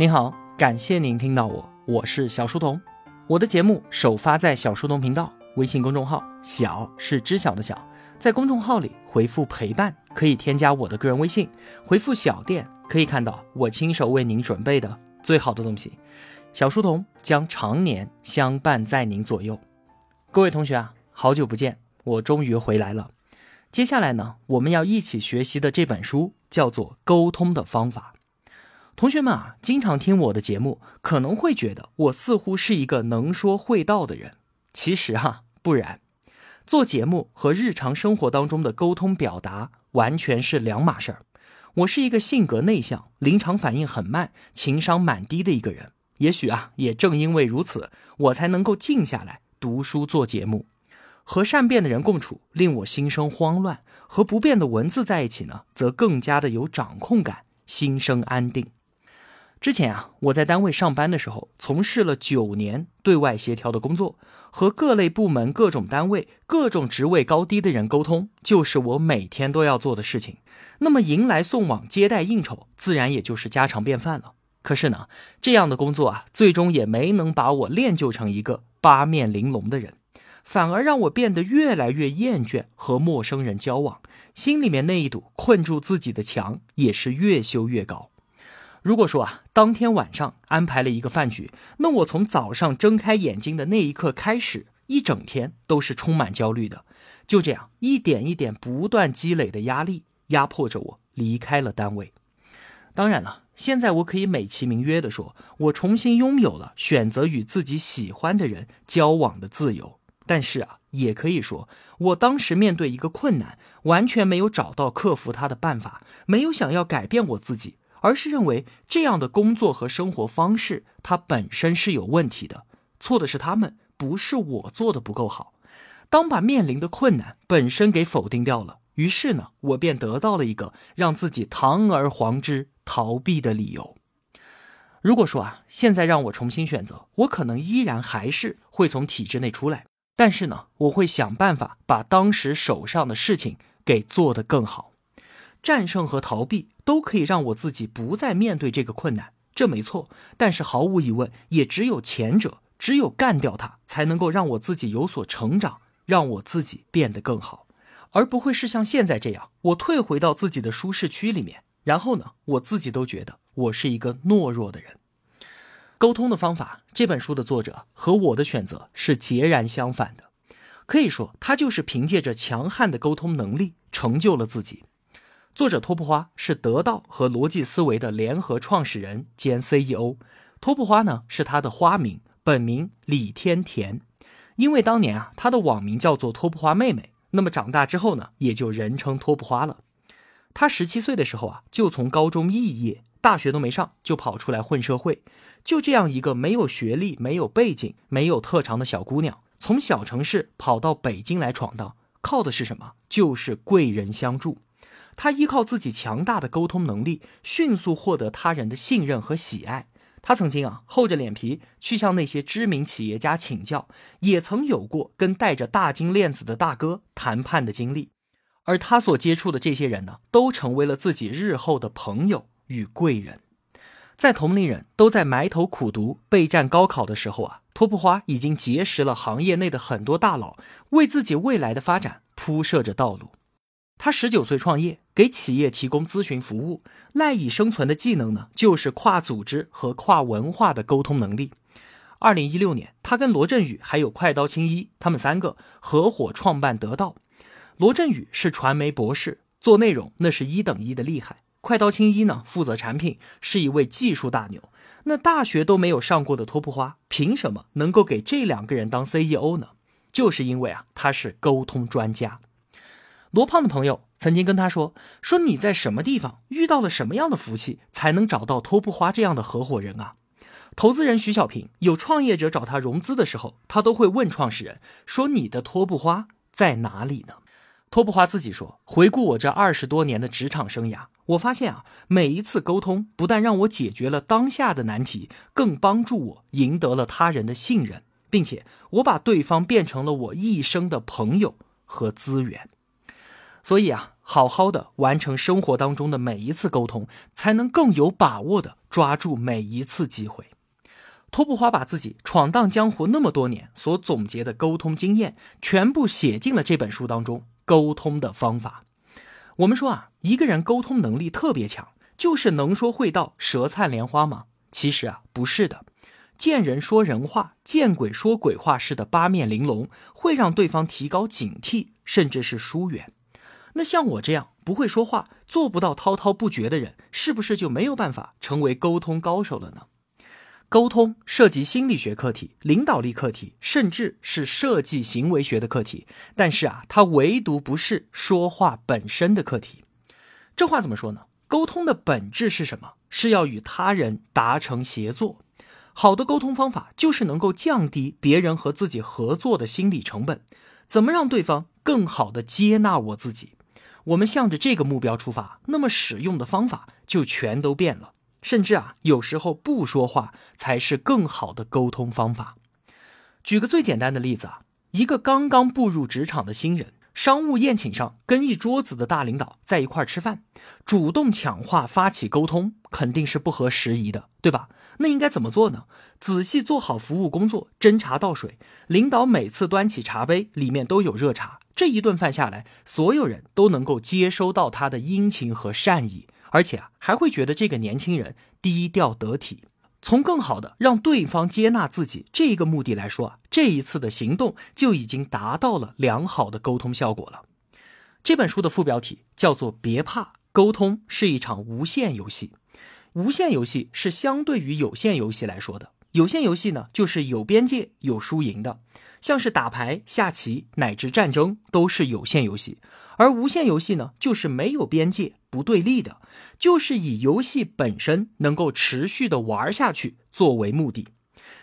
您好，感谢您听到我，我是小书童。我的节目首发在小书童频道微信公众号，小是知晓的小，在公众号里回复陪伴，可以添加我的个人微信，回复小店可以看到我亲手为您准备的最好的东西。小书童将常年相伴在您左右。各位同学啊，好久不见，我终于回来了。接下来呢，我们要一起学习的这本书叫做《沟通的方法》。同学们啊，经常听我的节目，可能会觉得我似乎是一个能说会道的人。其实哈，不然，做节目和日常生活当中的沟通表达完全是两码事儿。我是一个性格内向、临场反应很慢、情商蛮低的一个人。也许啊，也正因为如此，我才能够静下来读书做节目。和善变的人共处，令我心生慌乱；和不变的文字在一起呢，则更加的有掌控感，心生安定。之前啊，我在单位上班的时候，从事了九年对外协调的工作，和各类部门、各种单位、各种职位高低的人沟通，就是我每天都要做的事情。那么迎来送往、接待应酬，自然也就是家常便饭了。可是呢，这样的工作啊，最终也没能把我练就成一个八面玲珑的人。反而让我变得越来越厌倦和陌生人交往，心里面那一堵困住自己的墙也是越修越高。如果说啊，当天晚上安排了一个饭局，那我从早上睁开眼睛的那一刻开始，一整天都是充满焦虑的。就这样一点一点不断积累的压力，压迫着我离开了单位。当然了，现在我可以美其名曰的说，我重新拥有了选择与自己喜欢的人交往的自由。但是啊，也可以说，我当时面对一个困难，完全没有找到克服它的办法，没有想要改变我自己，而是认为这样的工作和生活方式它本身是有问题的，错的是他们，不是我做的不够好。当把面临的困难本身给否定掉了，于是呢，我便得到了一个让自己堂而皇之逃避的理由。如果说啊，现在让我重新选择，我可能依然还是会从体制内出来。但是呢，我会想办法把当时手上的事情给做得更好。战胜和逃避都可以让我自己不再面对这个困难，这没错。但是毫无疑问，也只有前者，只有干掉它，才能够让我自己有所成长，让我自己变得更好，而不会是像现在这样，我退回到自己的舒适区里面，然后呢，我自己都觉得我是一个懦弱的人。沟通的方法，这本书的作者和我的选择是截然相反的。可以说，他就是凭借着强悍的沟通能力成就了自己。作者托布花是得到和逻辑思维的联合创始人兼 CEO。托布花呢是他的花名，本名李天田。因为当年啊，他的网名叫做托布花妹妹，那么长大之后呢，也就人称托布花了。他十七岁的时候啊，就从高中肄业。大学都没上就跑出来混社会，就这样一个没有学历、没有背景、没有特长的小姑娘，从小城市跑到北京来闯荡，靠的是什么？就是贵人相助。他依靠自己强大的沟通能力，迅速获得他人的信任和喜爱。他曾经啊厚着脸皮去向那些知名企业家请教，也曾有过跟戴着大金链子的大哥谈判的经历。而他所接触的这些人呢，都成为了自己日后的朋友。与贵人，在同龄人都在埋头苦读备战高考的时候啊，托普花已经结识了行业内的很多大佬，为自己未来的发展铺设着道路。他十九岁创业，给企业提供咨询服务，赖以生存的技能呢，就是跨组织和跨文化的沟通能力。二零一六年，他跟罗振宇还有快刀青衣，他们三个合伙创办得到。罗振宇是传媒博士，做内容那是一等一的厉害。快刀青衣呢，负责产品，是一位技术大牛。那大学都没有上过的托普花，凭什么能够给这两个人当 CEO 呢？就是因为啊，他是沟通专家。罗胖的朋友曾经跟他说：“说你在什么地方遇到了什么样的福气，才能找到托布花这样的合伙人啊？”投资人徐小平有创业者找他融资的时候，他都会问创始人说：“你的托布花在哪里呢？”托布花自己说：“回顾我这二十多年的职场生涯。”我发现啊，每一次沟通不但让我解决了当下的难题，更帮助我赢得了他人的信任，并且我把对方变成了我一生的朋友和资源。所以啊，好好的完成生活当中的每一次沟通，才能更有把握的抓住每一次机会。托布花把自己闯荡江湖那么多年所总结的沟通经验，全部写进了这本书当中。沟通的方法，我们说啊，一个人沟通能力特别强，就是能说会道、舌灿莲花吗？其实啊，不是的。见人说人话，见鬼说鬼话似的八面玲珑，会让对方提高警惕，甚至是疏远。那像我这样不会说话、做不到滔滔不绝的人，是不是就没有办法成为沟通高手了呢？沟通涉及心理学课题、领导力课题，甚至是设计行为学的课题。但是啊，它唯独不是说话本身的课题。这话怎么说呢？沟通的本质是什么？是要与他人达成协作。好的沟通方法就是能够降低别人和自己合作的心理成本。怎么让对方更好的接纳我自己？我们向着这个目标出发，那么使用的方法就全都变了。甚至啊，有时候不说话才是更好的沟通方法。举个最简单的例子啊，一个刚刚步入职场的新人，商务宴请上跟一桌子的大领导在一块吃饭，主动抢话发起沟通，肯定是不合时宜的，对吧？那应该怎么做呢？仔细做好服务工作，斟茶倒水，领导每次端起茶杯，里面都有热茶，这一顿饭下来，所有人都能够接收到他的殷勤和善意。而且啊，还会觉得这个年轻人低调得体。从更好的让对方接纳自己这个目的来说啊，这一次的行动就已经达到了良好的沟通效果了。这本书的副标题叫做“别怕，沟通是一场无限游戏”。无限游戏是相对于有限游戏来说的。有限游戏呢，就是有边界、有输赢的，像是打牌、下棋乃至战争都是有限游戏。而无限游戏呢，就是没有边界、不对立的，就是以游戏本身能够持续的玩下去作为目的。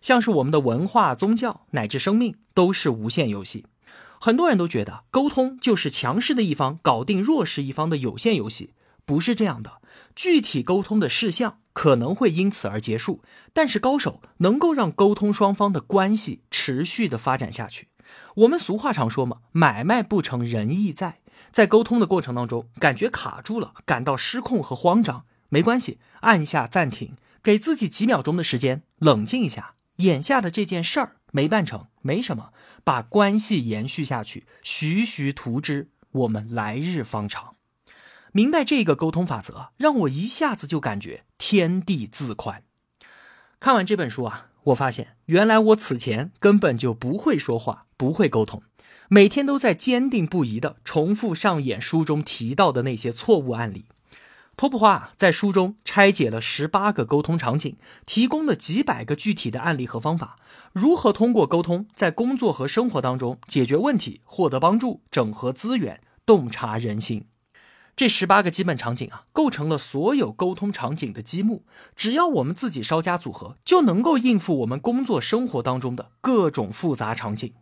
像是我们的文化、宗教乃至生命，都是无限游戏。很多人都觉得沟通就是强势的一方搞定弱势一方的有限游戏，不是这样的。具体沟通的事项可能会因此而结束，但是高手能够让沟通双方的关系持续的发展下去。我们俗话常说嘛，买卖不成仁义在。在沟通的过程当中，感觉卡住了，感到失控和慌张，没关系，按下暂停，给自己几秒钟的时间，冷静一下。眼下的这件事儿没办成，没什么，把关系延续下去，徐徐图之，我们来日方长。明白这个沟通法则，让我一下子就感觉天地自宽。看完这本书啊，我发现原来我此前根本就不会说话，不会沟通。每天都在坚定不移的重复上演书中提到的那些错误案例。托普花在书中拆解了十八个沟通场景，提供了几百个具体的案例和方法，如何通过沟通在工作和生活当中解决问题、获得帮助、整合资源、洞察人心。这十八个基本场景啊，构成了所有沟通场景的积木。只要我们自己稍加组合，就能够应付我们工作生活当中的各种复杂场景。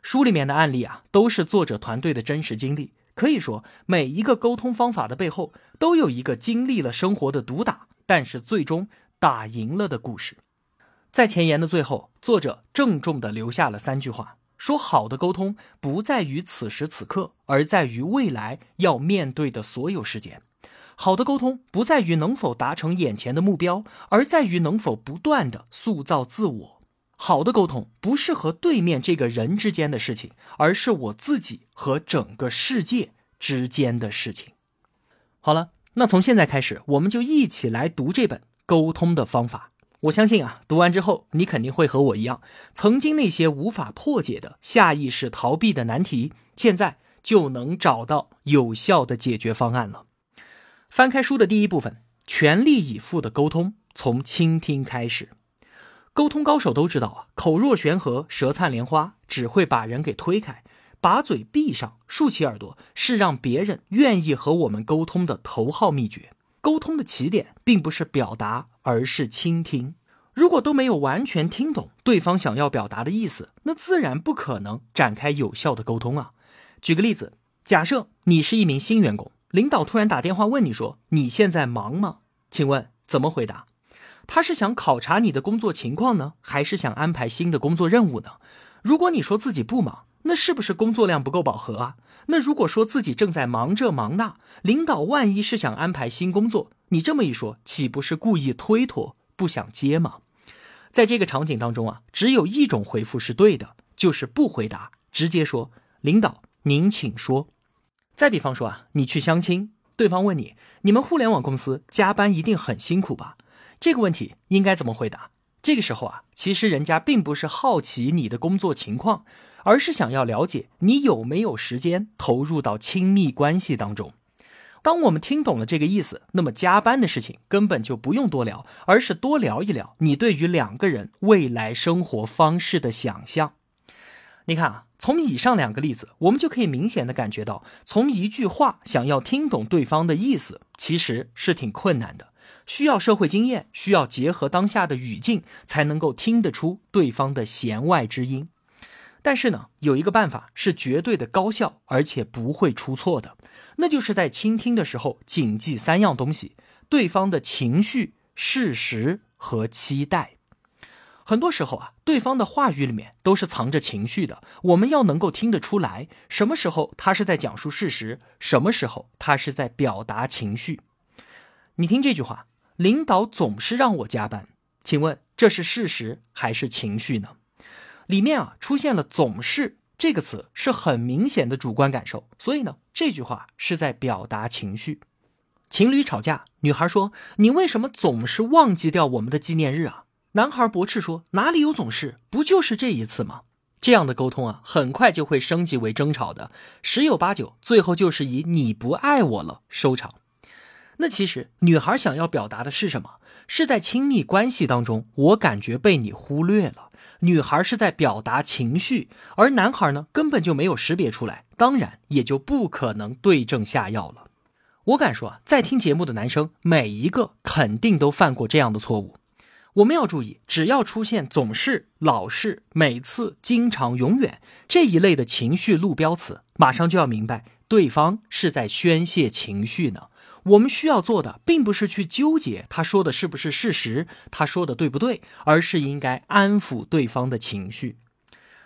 书里面的案例啊，都是作者团队的真实经历。可以说，每一个沟通方法的背后，都有一个经历了生活的毒打，但是最终打赢了的故事。在前言的最后，作者郑重地留下了三句话：说好的沟通不在于此时此刻，而在于未来要面对的所有时间；好的沟通不在于能否达成眼前的目标，而在于能否不断地塑造自我。好的沟通不是和对面这个人之间的事情，而是我自己和整个世界之间的事情。好了，那从现在开始，我们就一起来读这本《沟通的方法》。我相信啊，读完之后，你肯定会和我一样，曾经那些无法破解的下意识逃避的难题，现在就能找到有效的解决方案了。翻开书的第一部分，全力以赴的沟通，从倾听开始。沟通高手都知道啊，口若悬河、舌灿莲花只会把人给推开。把嘴闭上，竖起耳朵，是让别人愿意和我们沟通的头号秘诀。沟通的起点并不是表达，而是倾听。如果都没有完全听懂对方想要表达的意思，那自然不可能展开有效的沟通啊。举个例子，假设你是一名新员工，领导突然打电话问你说：“你现在忙吗？”请问怎么回答？他是想考察你的工作情况呢，还是想安排新的工作任务呢？如果你说自己不忙，那是不是工作量不够饱和啊？那如果说自己正在忙这忙那，领导万一是想安排新工作，你这么一说，岂不是故意推脱，不想接吗？在这个场景当中啊，只有一种回复是对的，就是不回答，直接说：“领导，您请说。”再比方说啊，你去相亲，对方问你：“你们互联网公司加班一定很辛苦吧？”这个问题应该怎么回答？这个时候啊，其实人家并不是好奇你的工作情况，而是想要了解你有没有时间投入到亲密关系当中。当我们听懂了这个意思，那么加班的事情根本就不用多聊，而是多聊一聊你对于两个人未来生活方式的想象。你看啊，从以上两个例子，我们就可以明显的感觉到，从一句话想要听懂对方的意思，其实是挺困难的，需要社会经验，需要结合当下的语境，才能够听得出对方的弦外之音。但是呢，有一个办法是绝对的高效，而且不会出错的。那就是在倾听的时候，谨记三样东西：对方的情绪、事实和期待。很多时候啊，对方的话语里面都是藏着情绪的，我们要能够听得出来，什么时候他是在讲述事实，什么时候他是在表达情绪。你听这句话：领导总是让我加班，请问这是事实还是情绪呢？里面啊出现了“总是”。这个词是很明显的主观感受，所以呢，这句话是在表达情绪。情侣吵架，女孩说：“你为什么总是忘记掉我们的纪念日啊？”男孩驳斥说：“哪里有总是？不就是这一次吗？”这样的沟通啊，很快就会升级为争吵的，十有八九最后就是以“你不爱我了”收场。那其实女孩想要表达的是什么？是在亲密关系当中，我感觉被你忽略了。女孩是在表达情绪，而男孩呢，根本就没有识别出来，当然也就不可能对症下药了。我敢说啊，在听节目的男生，每一个肯定都犯过这样的错误。我们要注意，只要出现总是、老是、每次、经常、永远这一类的情绪路标词，马上就要明白，对方是在宣泄情绪呢。我们需要做的，并不是去纠结他说的是不是事实，他说的对不对，而是应该安抚对方的情绪。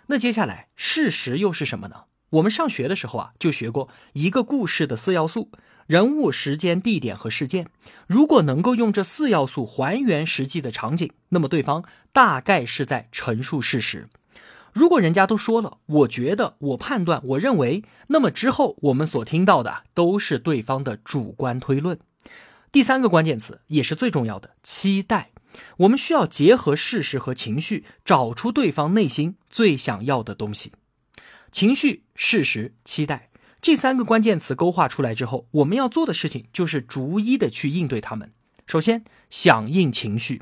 那接下来，事实又是什么呢？我们上学的时候啊，就学过一个故事的四要素：人物、时间、地点和事件。如果能够用这四要素还原实际的场景，那么对方大概是在陈述事实。如果人家都说了，我觉得，我判断，我认为，那么之后我们所听到的都是对方的主观推论。第三个关键词也是最重要的，期待。我们需要结合事实和情绪，找出对方内心最想要的东西。情绪、事实、期待这三个关键词勾画出来之后，我们要做的事情就是逐一的去应对他们。首先，响应情绪。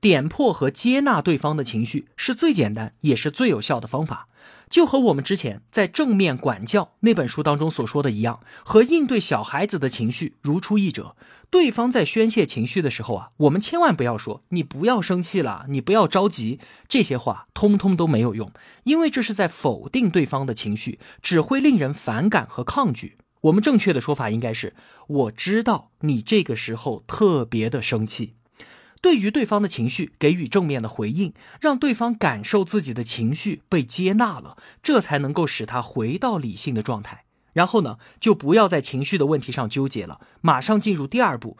点破和接纳对方的情绪是最简单也是最有效的方法，就和我们之前在正面管教那本书当中所说的一样，和应对小孩子的情绪如出一辙。对方在宣泄情绪的时候啊，我们千万不要说“你不要生气了，你不要着急”，这些话通通都没有用，因为这是在否定对方的情绪，只会令人反感和抗拒。我们正确的说法应该是：“我知道你这个时候特别的生气。”对于对方的情绪给予正面的回应，让对方感受自己的情绪被接纳了，这才能够使他回到理性的状态。然后呢，就不要在情绪的问题上纠结了，马上进入第二步，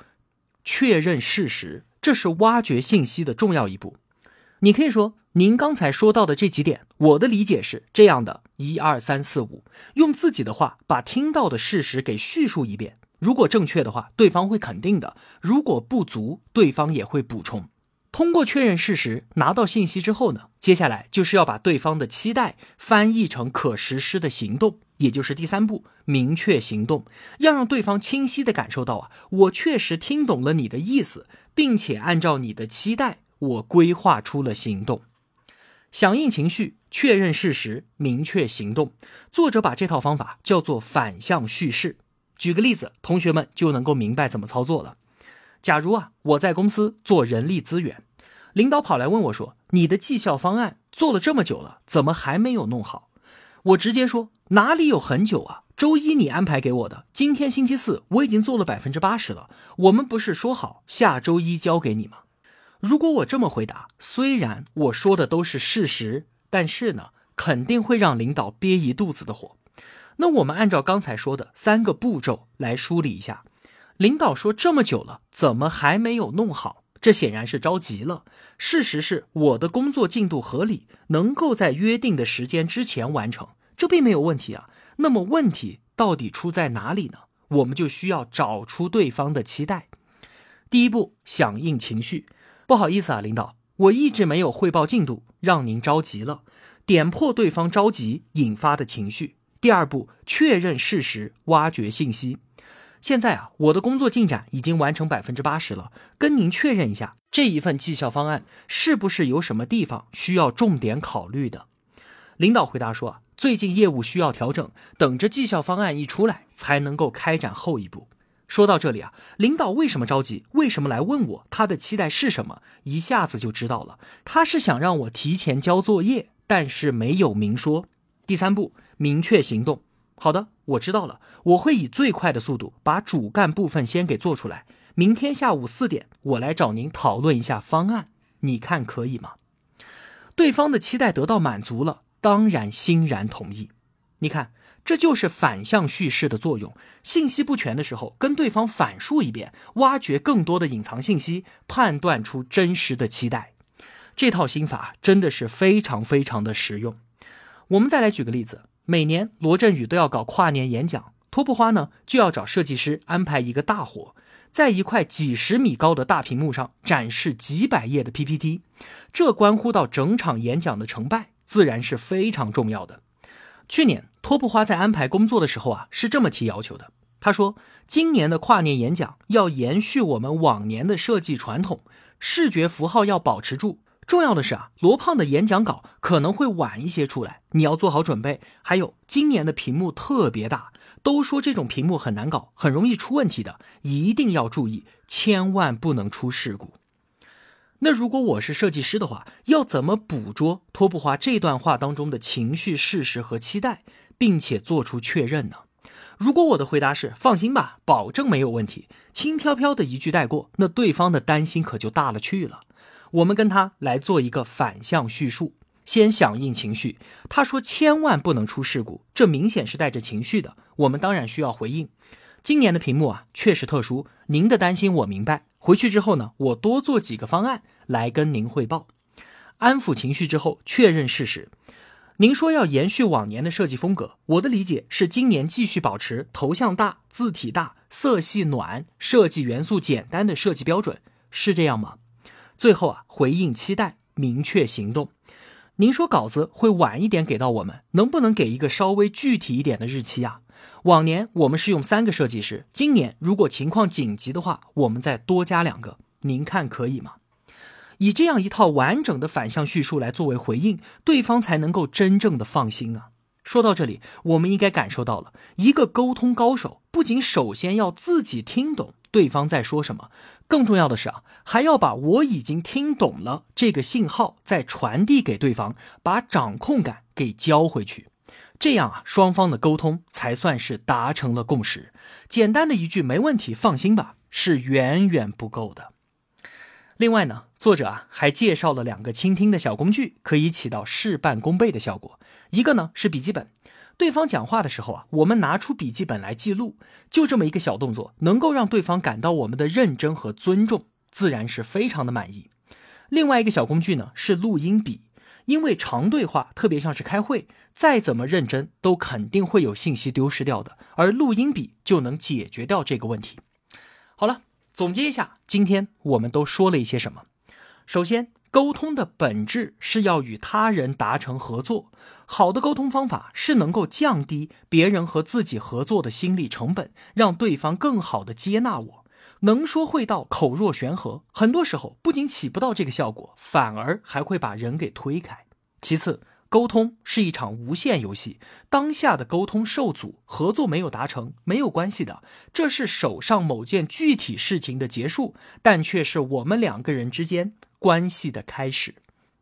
确认事实，这是挖掘信息的重要一步。你可以说，您刚才说到的这几点，我的理解是这样的：一二三四五，用自己的话把听到的事实给叙述一遍。如果正确的话，对方会肯定的；如果不足，对方也会补充。通过确认事实，拿到信息之后呢，接下来就是要把对方的期待翻译成可实施的行动，也就是第三步，明确行动，要让对方清晰的感受到啊，我确实听懂了你的意思，并且按照你的期待，我规划出了行动。响应情绪，确认事实，明确行动。作者把这套方法叫做反向叙事。举个例子，同学们就能够明白怎么操作了。假如啊，我在公司做人力资源，领导跑来问我说：“你的绩效方案做了这么久了，怎么还没有弄好？”我直接说：“哪里有很久啊？周一你安排给我的，今天星期四，我已经做了百分之八十了。我们不是说好下周一交给你吗？”如果我这么回答，虽然我说的都是事实，但是呢，肯定会让领导憋一肚子的火。那我们按照刚才说的三个步骤来梳理一下。领导说这么久了，怎么还没有弄好？这显然是着急了。事实是我的工作进度合理，能够在约定的时间之前完成，这并没有问题啊。那么问题到底出在哪里呢？我们就需要找出对方的期待。第一步，响应情绪。不好意思啊，领导，我一直没有汇报进度，让您着急了。点破对方着急引发的情绪。第二步，确认事实，挖掘信息。现在啊，我的工作进展已经完成百分之八十了，跟您确认一下，这一份绩效方案是不是有什么地方需要重点考虑的？领导回答说啊，最近业务需要调整，等着绩效方案一出来才能够开展后一步。说到这里啊，领导为什么着急？为什么来问我？他的期待是什么？一下子就知道了，他是想让我提前交作业，但是没有明说。第三步，明确行动。好的，我知道了，我会以最快的速度把主干部分先给做出来。明天下午四点，我来找您讨论一下方案，你看可以吗？对方的期待得到满足了，当然欣然同意。你看，这就是反向叙事的作用。信息不全的时候，跟对方反述一遍，挖掘更多的隐藏信息，判断出真实的期待。这套心法真的是非常非常的实用。我们再来举个例子。每年罗振宇都要搞跨年演讲，托布花呢就要找设计师安排一个大活，在一块几十米高的大屏幕上展示几百页的 PPT，这关乎到整场演讲的成败，自然是非常重要的。去年托布花在安排工作的时候啊，是这么提要求的，他说今年的跨年演讲要延续我们往年的设计传统，视觉符号要保持住。重要的是啊，罗胖的演讲稿可能会晚一些出来，你要做好准备。还有，今年的屏幕特别大，都说这种屏幕很难搞，很容易出问题的，一定要注意，千万不能出事故。那如果我是设计师的话，要怎么捕捉托布华这段话当中的情绪、事实和期待，并且做出确认呢？如果我的回答是放心吧，保证没有问题，轻飘飘的一句带过，那对方的担心可就大了去了。我们跟他来做一个反向叙述，先响应情绪。他说千万不能出事故，这明显是带着情绪的。我们当然需要回应。今年的屏幕啊，确实特殊，您的担心我明白。回去之后呢，我多做几个方案来跟您汇报，安抚情绪之后确认事实。您说要延续往年的设计风格，我的理解是今年继续保持头像大、字体大、色系暖、设计元素简单的设计标准，是这样吗？最后啊，回应期待，明确行动。您说稿子会晚一点给到我们，能不能给一个稍微具体一点的日期啊？往年我们是用三个设计师，今年如果情况紧急的话，我们再多加两个，您看可以吗？以这样一套完整的反向叙述来作为回应，对方才能够真正的放心啊。说到这里，我们应该感受到了，一个沟通高手不仅首先要自己听懂。对方在说什么？更重要的是啊，还要把我已经听懂了这个信号再传递给对方，把掌控感给交回去。这样啊，双方的沟通才算是达成了共识。简单的一句“没问题，放心吧”是远远不够的。另外呢，作者啊还介绍了两个倾听的小工具，可以起到事半功倍的效果。一个呢是笔记本。对方讲话的时候啊，我们拿出笔记本来记录，就这么一个小动作，能够让对方感到我们的认真和尊重，自然是非常的满意。另外一个小工具呢是录音笔，因为长对话特别像是开会，再怎么认真都肯定会有信息丢失掉的，而录音笔就能解决掉这个问题。好了，总结一下，今天我们都说了一些什么？首先。沟通的本质是要与他人达成合作，好的沟通方法是能够降低别人和自己合作的心理成本，让对方更好的接纳我。能说会道，口若悬河，很多时候不仅起不到这个效果，反而还会把人给推开。其次，沟通是一场无限游戏，当下的沟通受阻，合作没有达成，没有关系的，这是手上某件具体事情的结束，但却是我们两个人之间。关系的开始。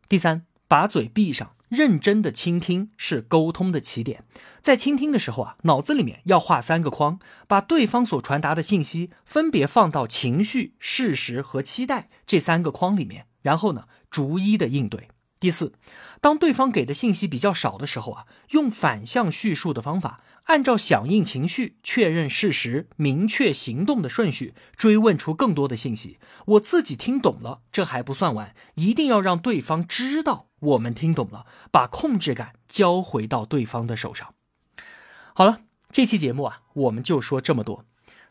第三，把嘴闭上，认真的倾听是沟通的起点。在倾听的时候啊，脑子里面要画三个框，把对方所传达的信息分别放到情绪、事实和期待这三个框里面，然后呢，逐一的应对。第四，当对方给的信息比较少的时候啊，用反向叙述的方法，按照响应情绪、确认事实、明确行动的顺序，追问出更多的信息。我自己听懂了，这还不算完，一定要让对方知道我们听懂了，把控制感交回到对方的手上。好了，这期节目啊，我们就说这么多。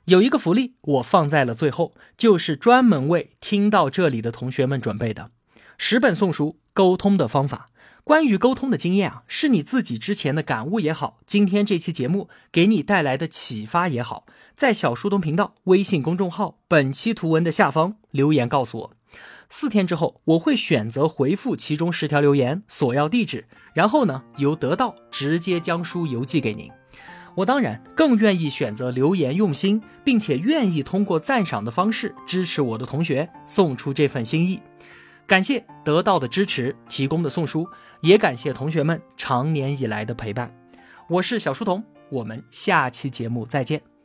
有一个福利，我放在了最后，就是专门为听到这里的同学们准备的十本送书。沟通的方法，关于沟通的经验啊，是你自己之前的感悟也好，今天这期节目给你带来的启发也好，在小书童频道微信公众号本期图文的下方留言告诉我。四天之后，我会选择回复其中十条留言，索要地址，然后呢，由得到直接将书邮寄给您。我当然更愿意选择留言用心，并且愿意通过赞赏的方式支持我的同学，送出这份心意。感谢得到的支持，提供的送书，也感谢同学们长年以来的陪伴。我是小书童，我们下期节目再见。